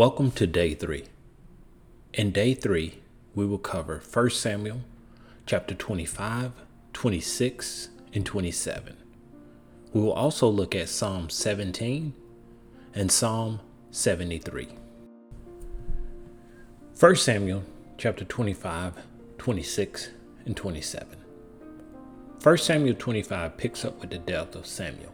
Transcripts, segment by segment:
Welcome to day three. In day three, we will cover 1 Samuel chapter 25, 26, and 27. We will also look at Psalm 17 and Psalm 73. 1 Samuel chapter 25, 26, and 27. 1 Samuel 25 picks up with the death of Samuel.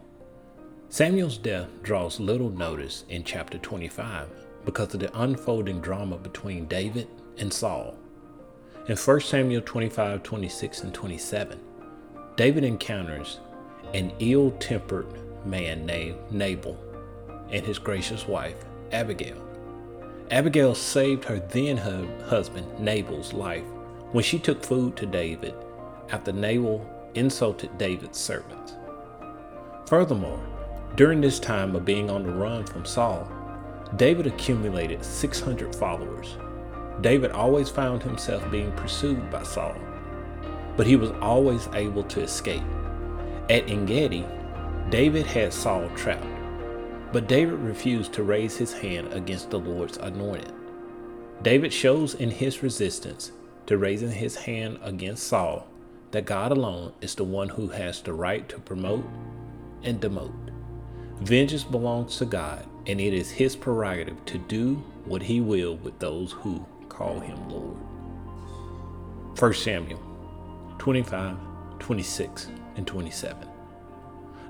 Samuel's death draws little notice in chapter 25 because of the unfolding drama between David and Saul. In 1 Samuel 25, 26, and 27, David encounters an ill tempered man named Nabal and his gracious wife, Abigail. Abigail saved her then husband, Nabal's life, when she took food to David after Nabal insulted David's servants. Furthermore, during this time of being on the run from Saul, David accumulated 600 followers. David always found himself being pursued by Saul, but he was always able to escape. At Engedi, David had Saul trapped, but David refused to raise his hand against the Lord's anointed. David shows in his resistance to raising his hand against Saul that God alone is the one who has the right to promote and demote. Vengeance belongs to God, and it is his prerogative to do what he will with those who call him Lord. 1 Samuel 25, 26, and 27.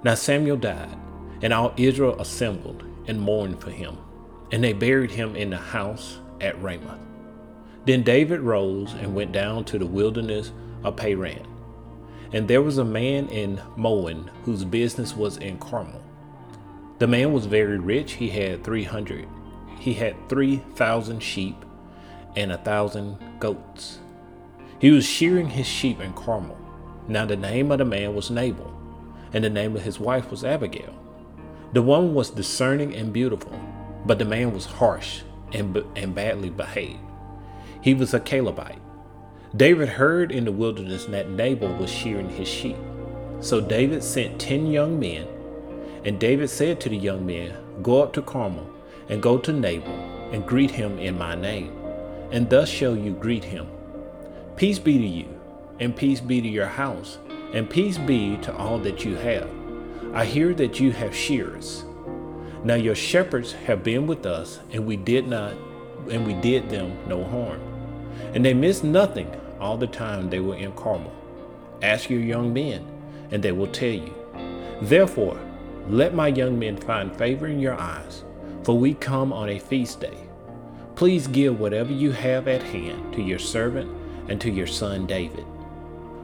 Now Samuel died, and all Israel assembled and mourned for him, and they buried him in the house at Ramah. Then David rose and went down to the wilderness of Paran. And there was a man in Maon whose business was in Carmel the man was very rich. He had 300. He had 3,000 sheep and a thousand goats. He was shearing his sheep in Carmel. Now the name of the man was Nabal, and the name of his wife was Abigail. The woman was discerning and beautiful, but the man was harsh and, and badly behaved. He was a Calebite. David heard in the wilderness that Nabal was shearing his sheep. So David sent ten young men and David said to the young men, Go up to Carmel, and go to Nabal, and greet him in my name, and thus shall you greet him. Peace be to you, and peace be to your house, and peace be to all that you have. I hear that you have shearers. Now your shepherds have been with us, and we did not, and we did them no harm. And they missed nothing all the time they were in Carmel. Ask your young men, and they will tell you. Therefore, let my young men find favor in your eyes, for we come on a feast day. Please give whatever you have at hand to your servant and to your son David.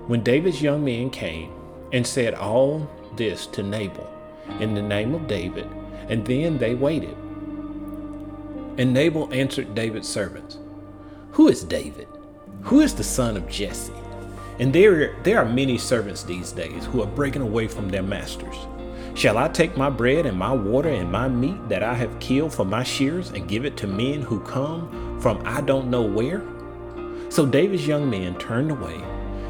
When David's young men came and said all this to Nabal in the name of David, and then they waited. And Nabal answered David's servants, Who is David? Who is the son of Jesse? And there, there are many servants these days who are breaking away from their masters. Shall I take my bread and my water and my meat that I have killed for my shears and give it to men who come from I don't know where? So David's young men turned away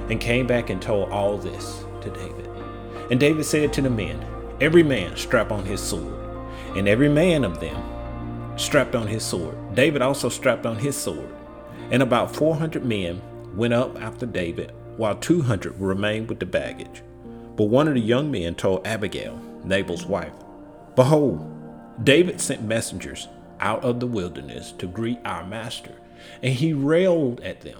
and came back and told all this to David. And David said to the men, Every man strap on his sword. And every man of them strapped on his sword. David also strapped on his sword. And about 400 men went up after David, while 200 remained with the baggage. But one of the young men told Abigail, Nabal's wife, Behold, David sent messengers out of the wilderness to greet our master, and he railed at them.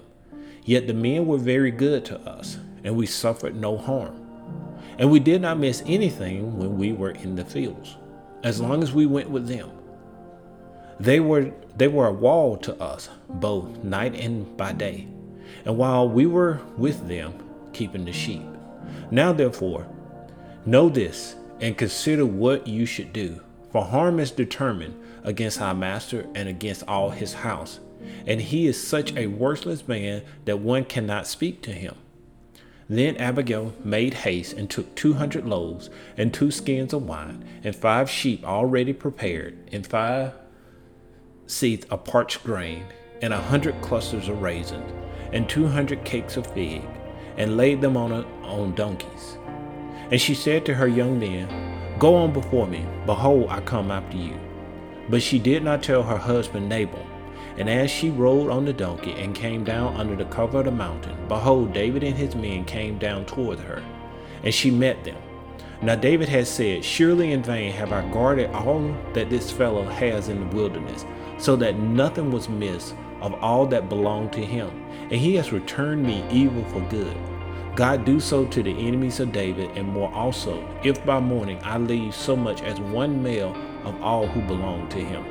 Yet the men were very good to us, and we suffered no harm. And we did not miss anything when we were in the fields, as long as we went with them. They were they were a wall to us, both night and by day, and while we were with them, keeping the sheep. Now therefore, know this and consider what you should do. For harm is determined against our master and against all his house, and he is such a worthless man that one cannot speak to him. Then Abigail made haste and took two hundred loaves, and two skins of wine, and five sheep already prepared, and five seahs of parched grain, and a hundred clusters of raisins, and two hundred cakes of fig, and laid them on, a, on donkeys. And she said to her young men, Go on before me, behold, I come after you. But she did not tell her husband Nabal. And as she rode on the donkey and came down under the cover of the mountain, behold, David and his men came down toward her, and she met them. Now David had said, Surely in vain have I guarded all that this fellow has in the wilderness, so that nothing was missed of all that belonged to him, and he has returned me evil for good. God do so to the enemies of David, and more also, if by morning I leave so much as one male of all who belong to him.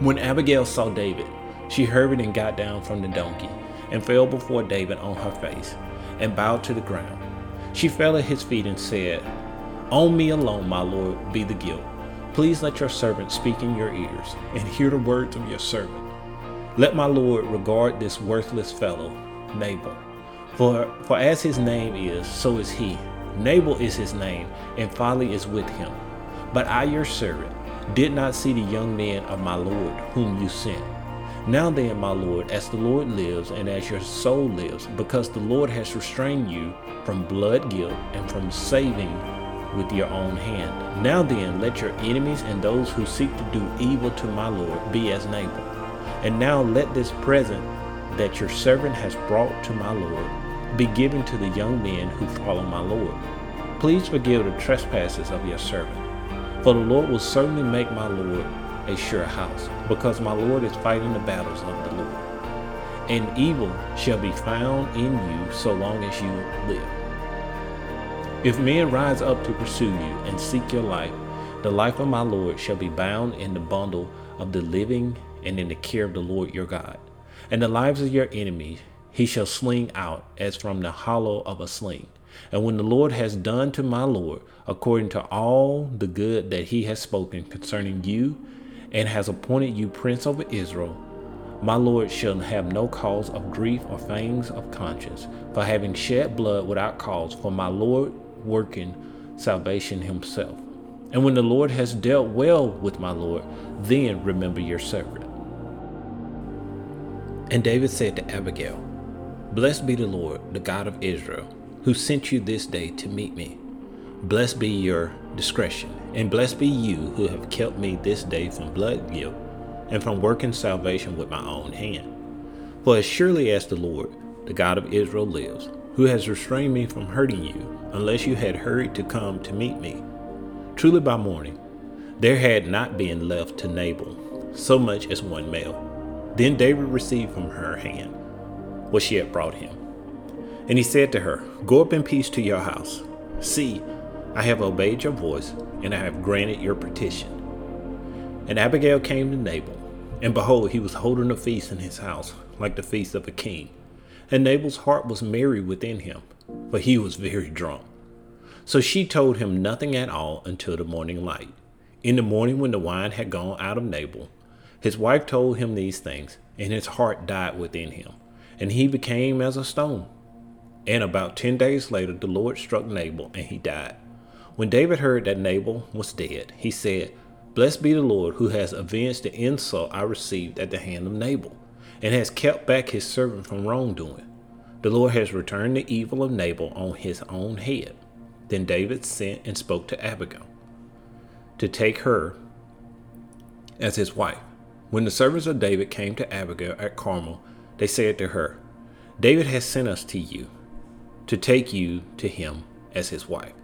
When Abigail saw David, she hurried and got down from the donkey, and fell before David on her face, and bowed to the ground. She fell at his feet and said, On me alone, my Lord, be the guilt. Please let your servant speak in your ears, and hear the words of your servant. Let my Lord regard this worthless fellow, Nabal. For, for as his name is, so is he. Nabal is his name, and folly is with him. But I, your servant, did not see the young men of my Lord, whom you sent. Now then, my Lord, as the Lord lives, and as your soul lives, because the Lord has restrained you from blood guilt and from saving with your own hand. Now then, let your enemies and those who seek to do evil to my Lord be as Nabal. And now let this present that your servant has brought to my Lord be given to the young men who follow my Lord. Please forgive the trespasses of your servant for the Lord will certainly make my Lord a sure house, because my Lord is fighting the battles of the Lord. And evil shall be found in you so long as you live. If men rise up to pursue you and seek your life, the life of my Lord shall be bound in the bundle of the living and in the care of the Lord your God. And the lives of your enemies he shall sling out as from the hollow of a sling. And when the Lord has done to my Lord according to all the good that he has spoken concerning you, and has appointed you prince over Israel, my Lord shall have no cause of grief or fangs of conscience for having shed blood without cause, for my Lord working salvation himself. And when the Lord has dealt well with my Lord, then remember your servant. And David said to Abigail, Blessed be the Lord, the God of Israel who sent you this day to meet me. Blessed be your discretion, and blessed be you who have kept me this day from blood guilt and from working salvation with my own hand. For as surely as the Lord, the God of Israel, lives, who has restrained me from hurting you, unless you had hurried to come to meet me, truly by morning there had not been left to Nabal so much as one male. Then David received from her hand what she had brought him and he said to her, Go up in peace to your house. See, I have obeyed your voice, and I have granted your petition. And Abigail came to Nabal, and behold, he was holding a feast in his house, like the feast of a king. And Nabal's heart was merry within him, for he was very drunk. So she told him nothing at all until the morning light. In the morning, when the wine had gone out of Nabal, his wife told him these things, and his heart died within him, and he became as a stone. And about ten days later, the Lord struck Nabal, and he died. When David heard that Nabal was dead, he said, Blessed be the Lord who has avenged the insult I received at the hand of Nabal, and has kept back his servant from wrongdoing. The Lord has returned the evil of Nabal on his own head. Then David sent and spoke to Abigail to take her as his wife. When the servants of David came to Abigail at Carmel, they said to her, David has sent us to you to take you to him as his wife.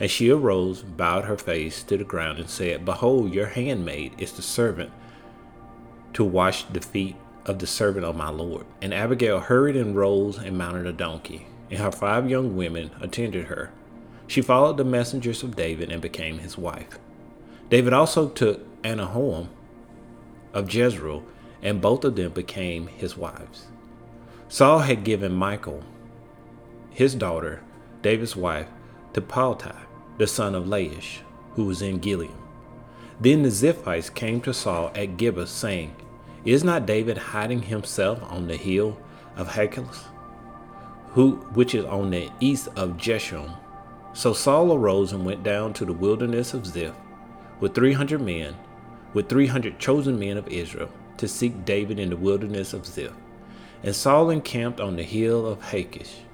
And she arose, bowed her face to the ground, and said, Behold, your handmaid is the servant to wash the feet of the servant of my Lord. And Abigail hurried and rose and mounted a donkey, and her five young women attended her. She followed the messengers of David and became his wife. David also took Ahinoam of Jezreel, and both of them became his wives. Saul had given Michal, his daughter, David's wife, to Paltai, the son of Laish, who was in Gilead. Then the Ziphites came to Saul at Gibeah, saying, Is not David hiding himself on the hill of Hachilah, who which is on the east of Jeshimon? So Saul arose and went down to the wilderness of Ziph with three hundred men, with three hundred chosen men of Israel, to seek David in the wilderness of Ziph. And Saul encamped on the hill of Hachilah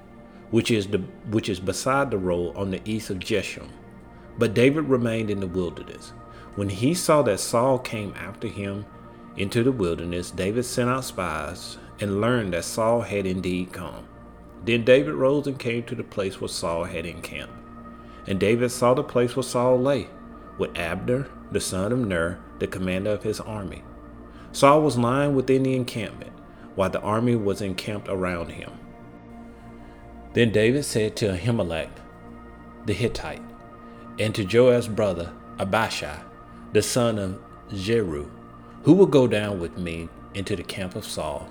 which is the which is beside the road on the east of Jeshimon. But David remained in the wilderness. When he saw that Saul came after him into the wilderness, David sent out spies and learned that Saul had indeed come. Then David rose and came to the place where Saul had encamped. And David saw the place where Saul lay, with Abner, the son of Ner, the commander of his army. Saul was lying within the encampment, while the army was encamped around him. Then David said to Ahimelech the Hittite, and to Joab's brother Abishai, the son of Zeruiah, who will go down with me into the camp of Saul?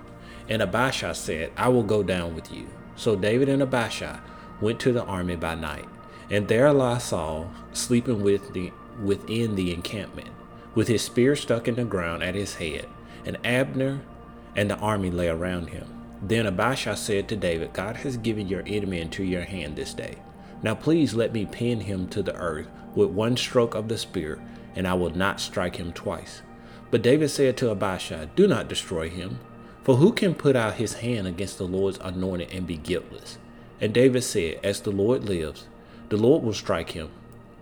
And Abishai said, I will go down with you. So David and Abishai went to the army by night, and there lay Saul sleeping with the, within the encampment, with his spear stuck in the ground at his head, and Abner and the army lay around him. Then Abishai said to David, God has given your enemy into your hand this day. Now please let me pin him to the earth with one stroke of the spear, and I will not strike him twice. But David said to Abishai, Do not destroy him, for who can put out his hand against the Lord's anointed and be guiltless? And David said, As the Lord lives, the Lord will strike him,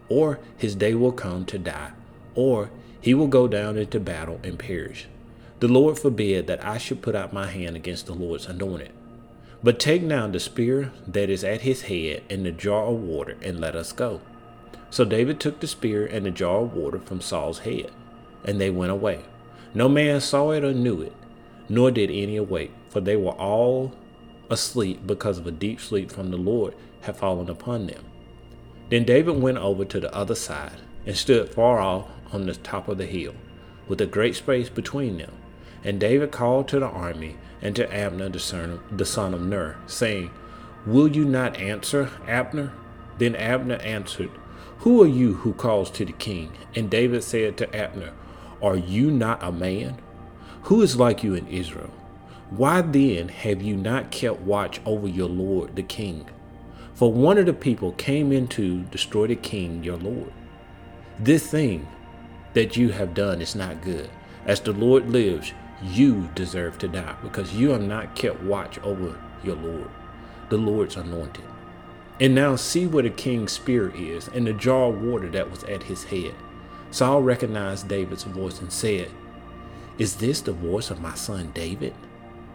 or his day will come to die, or he will go down into battle and perish. The Lord forbid that I should put out my hand against the Lord's anointed. But take now the spear that is at his head and the jar of water, and let us go. So David took the spear and the jar of water from Saul's head, and they went away. No man saw it or knew it, nor did any awake, for they were all asleep because of a deep sleep from the Lord had fallen upon them. Then David went over to the other side and stood far off on the top of the hill, with a great space between them. And David called to the army and to Abner the son, of, Ner, saying, Will you not answer, Abner? Then Abner answered, Who are you who calls to the king? And David said to Abner, Are you not a man? Who is like you in Israel? Why then have you not kept watch over your lord the king? For one of the people came in to destroy the king your lord. This thing that you have done is not good. As the Lord lives, you deserve to die because you have not kept watch over your Lord, the Lord's anointed. And now see where the king's spear is and the jar of water that was at his head. Saul recognized David's voice and said, Is this the voice of my son David?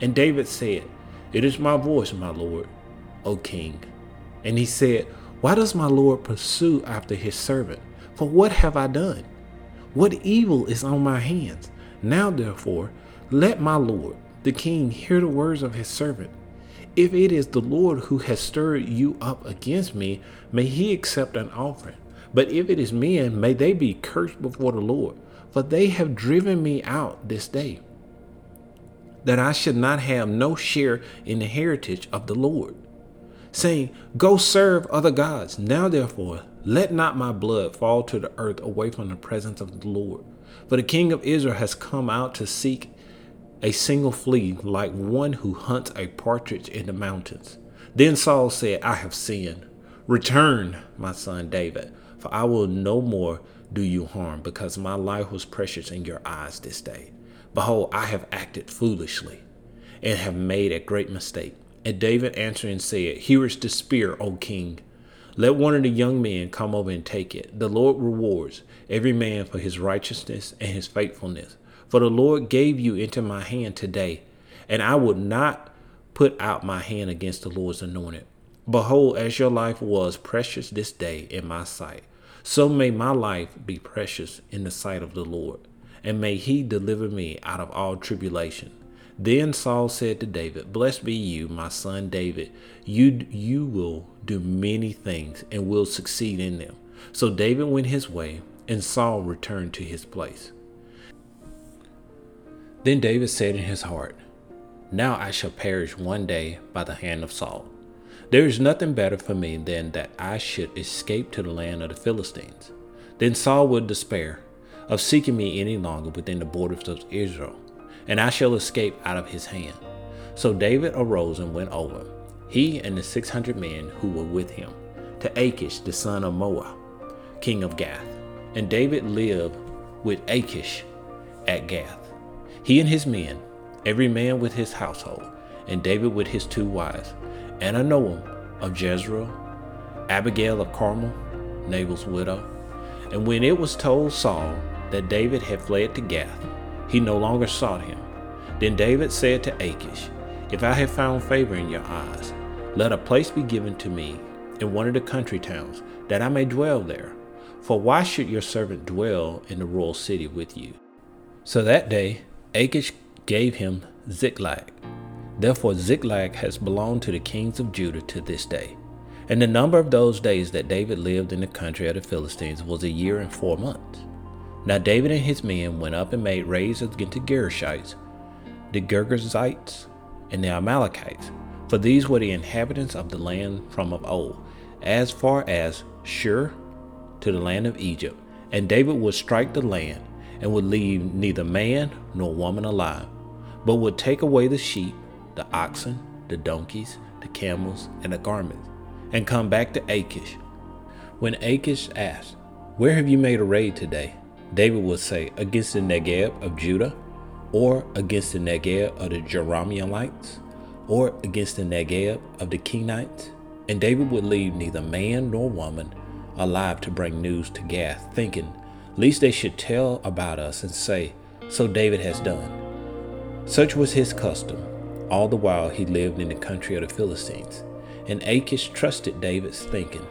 And David said, It is my voice, my Lord, O king. And he said, Why does my Lord pursue after his servant? For what have I done? What evil is on my hands? Now, therefore, let my Lord, the king, hear the words of his servant. If it is the Lord who has stirred you up against me, may he accept an offering. But if it is men, may they be cursed before the Lord, for they have driven me out this day, that I should not have no share in the heritage of the Lord. Saying, Go serve other gods. Now therefore, let not my blood fall to the earth away from the presence of the Lord. For the king of Israel has come out to seek a single flea like one who hunts a partridge in the mountains. Then Saul said, I have sinned. Return, my son David, for I will no more do you harm, because my life was precious in your eyes this day. Behold, I have acted foolishly and have made a great mistake. And David answered and said, Here is the spear, O king. Let one of the young men come over and take it. The Lord rewards every man for his righteousness and his faithfulness. For the Lord gave you into my hand today, and I would not put out my hand against the Lord's anointed. Behold, as your life was precious this day in my sight, so may my life be precious in the sight of the Lord, and may he deliver me out of all tribulation. Then Saul said to David, Blessed be you, my son David. You, you will do many things and will succeed in them. So David went his way, and Saul returned to his place. Then David said in his heart, Now I shall perish one day by the hand of Saul. There is nothing better for me than that I should escape to the land of the Philistines. Then Saul would despair of seeking me any longer within the borders of Israel, and I shall escape out of his hand. So David arose and went over, he and the six hundred men who were with him, to Achish the son of Maoch, king of Gath. And David lived with Achish at Gath he and his men, every man with his household, and David with his two wives, Ahinoam of Jezreel, Abigail of Carmel, Nabal's widow. And when it was told Saul that David had fled to Gath, he no longer sought him. Then David said to Achish, If I have found favor in your eyes, let a place be given to me in one of the country towns, that I may dwell there. For why should your servant dwell in the royal city with you? So that day Achish gave him Ziklag. Therefore Ziklag has belonged to the kings of Judah to this day. And the number of those days that David lived in the country of the Philistines was a year and four months. Now David and his men went up and made raids against the Geshurites, the Girgashites, and the Amalekites, for these were the inhabitants of the land from of old, as far as Shur to the land of Egypt. And David would strike the land, and would leave neither man nor woman alive, but would take away the sheep, the oxen, the donkeys, the camels, and the garments, and come back to Achish. When Achish asked, Where have you made a raid today? David would say, Against the Negeb of Judah, or against the Negeb of the Jerahmeelites, or against the Negeb of the Kenites. And David would leave neither man nor woman alive to bring news to Gath, thinking, Lest they should tell about us and say, So David has done. Such was his custom, all the while he lived in the country of the Philistines. And Achish trusted David's thinking.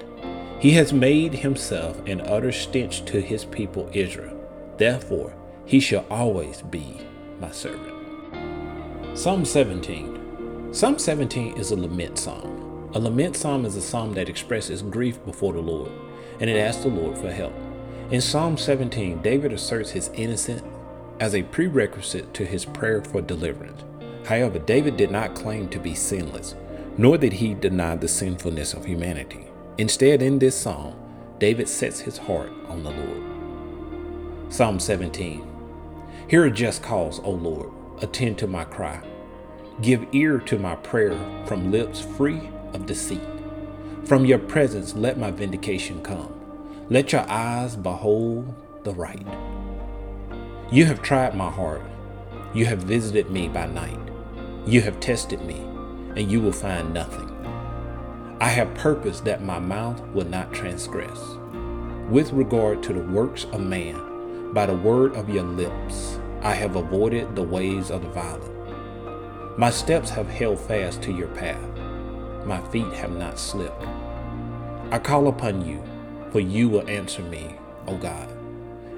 He has made himself an utter stench to his people Israel. Therefore, he shall always be my servant. Psalm 17. Psalm 17 is a lament psalm. A lament psalm is a psalm that expresses grief before the Lord, and it asks the Lord for help. In Psalm 17, David asserts his innocence as a prerequisite to his prayer for deliverance. However, David did not claim to be sinless, nor did he deny the sinfulness of humanity. Instead, in this psalm, David sets his heart on the Lord. Psalm 17 Hear a just cause, O Lord, attend to my cry. Give ear to my prayer from lips free of deceit. From your presence, let my vindication come. Let your eyes behold the right. You have tried my heart. You have visited me by night. You have tested me, and you will find nothing. I have purposed that my mouth will not transgress. With regard to the works of man, by the word of your lips, I have avoided the ways of the violent. My steps have held fast to your path. My feet have not slipped. I call upon you, for you will answer me, O God.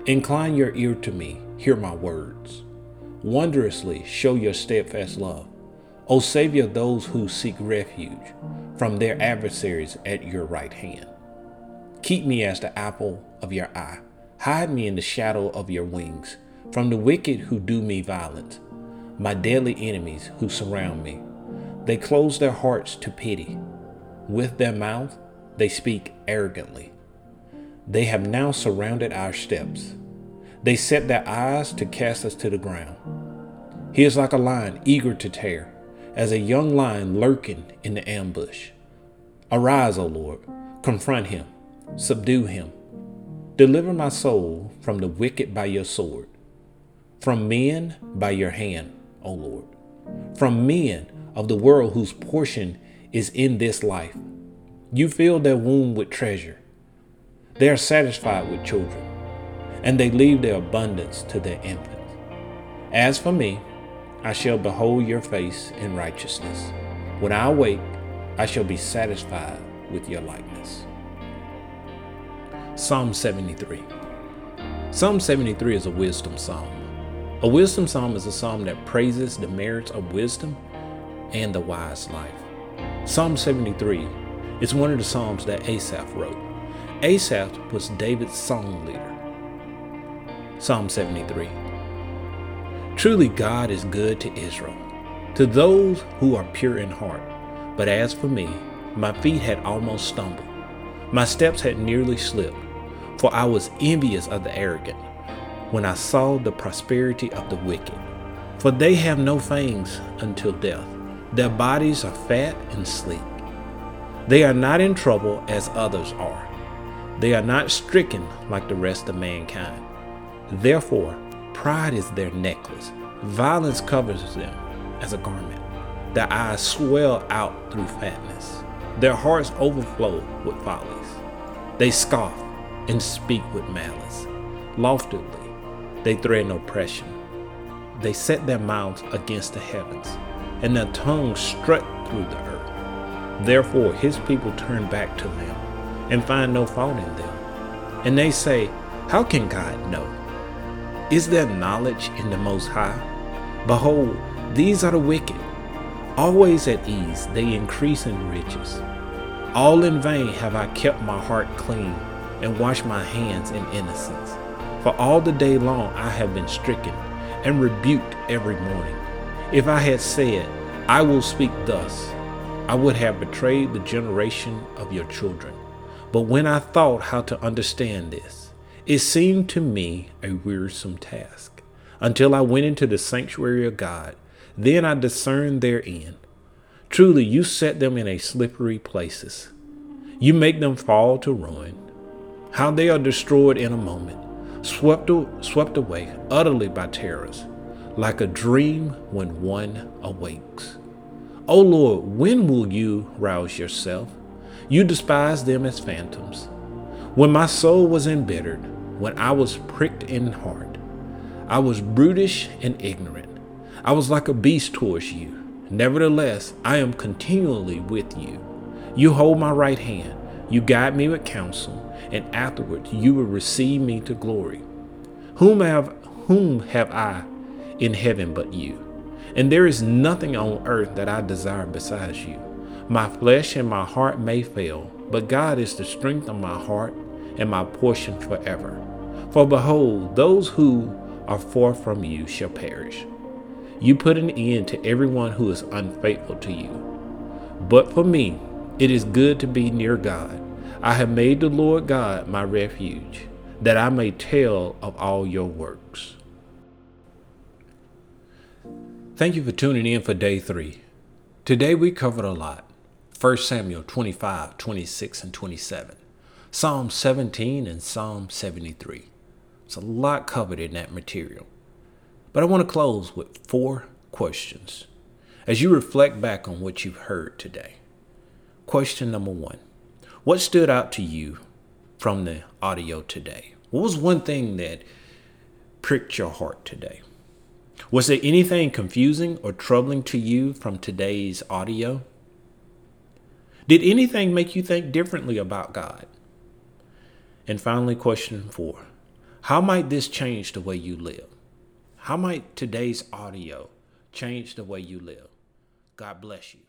Incline your ear to me, hear my words. Wondrously show your steadfast love. O Savior those who seek refuge from their adversaries at your right hand. Keep me as the apple of your eye. Hide me in the shadow of your wings from the wicked who do me violence, my deadly enemies who surround me. They close their hearts to pity. With their mouth, they speak arrogantly. They have now surrounded our steps. They set their eyes to cast us to the ground. He is like a lion eager to tear as a young lion lurking in the ambush. Arise, O Lord, confront him, subdue him. Deliver my soul from the wicked by your sword, from men by your hand, O Lord, from men of the world whose portion is in this life. You fill their womb with treasure. They are satisfied with children, and they leave their abundance to their infants. As for me, I shall behold your face in righteousness. When I awake, I shall be satisfied with your likeness. Psalm 73. Psalm 73 is a wisdom psalm. A wisdom psalm is a psalm that praises the merits of wisdom and the wise life. Psalm 73 is one of the psalms that Asaph wrote. Asaph was David's song leader. Psalm 73. Truly, God is good to Israel, to those who are pure in heart. But as for me, my feet had almost stumbled, my steps had nearly slipped, for I was envious of the arrogant when I saw the prosperity of the wicked. For they have no fangs until death, their bodies are fat and sleek. They are not in trouble as others are, they are not stricken like the rest of mankind. Therefore, Pride is their necklace. Violence covers them as a garment. Their eyes swell out through fatness. Their hearts overflow with follies. They scoff and speak with malice. Loftily, they threaten oppression. They set their mouths against the heavens, and their tongues strut through the earth. Therefore, his people turn back to them and find no fault in them. And they say, How can God know? Is there knowledge in the Most High? Behold, these are the wicked. Always at ease, they increase in riches. All in vain have I kept my heart clean and washed my hands in innocence. For all the day long I have been stricken and rebuked every morning. If I had said, I will speak thus, I would have betrayed the generation of your children. But when I thought how to understand this, it seemed to me a wearisome task. Until I went into the sanctuary of God, then I discerned their end. Truly, you set them in a slippery places. You make them fall to ruin. How they are destroyed in a moment swept, swept away utterly by terrors, like a dream when one awakes. O Lord, when will you rouse yourself? You despise them as phantoms. When my soul was embittered, when I was pricked in heart, I was brutish and ignorant. I was like a beast towards you. Nevertheless, I am continually with you. You hold my right hand. You guide me with counsel and afterwards you will receive me to glory. Whom have, whom have I in heaven but you? And there is nothing on earth that I desire besides you. My flesh and my heart may fail, but God is the strength of my heart and my portion forever. For behold, those who are far from you shall perish. You put an end to everyone who is unfaithful to you. But for me, it is good to be near God. I have made the Lord God my refuge, that I may tell of all your works. Thank you for tuning in for day three. Today we covered a lot 1 Samuel 25, 26, and 27, Psalm 17, and Psalm 73. It's a lot covered in that material. But I want to close with four questions as you reflect back on what you've heard today. Question number one what stood out to you from the audio today? What was one thing that pricked your heart today? Was there anything confusing or troubling to you from today's audio? Did anything make you think differently about God? And finally, question four How might this change the way you live? How might today's audio change the way you live? God bless you.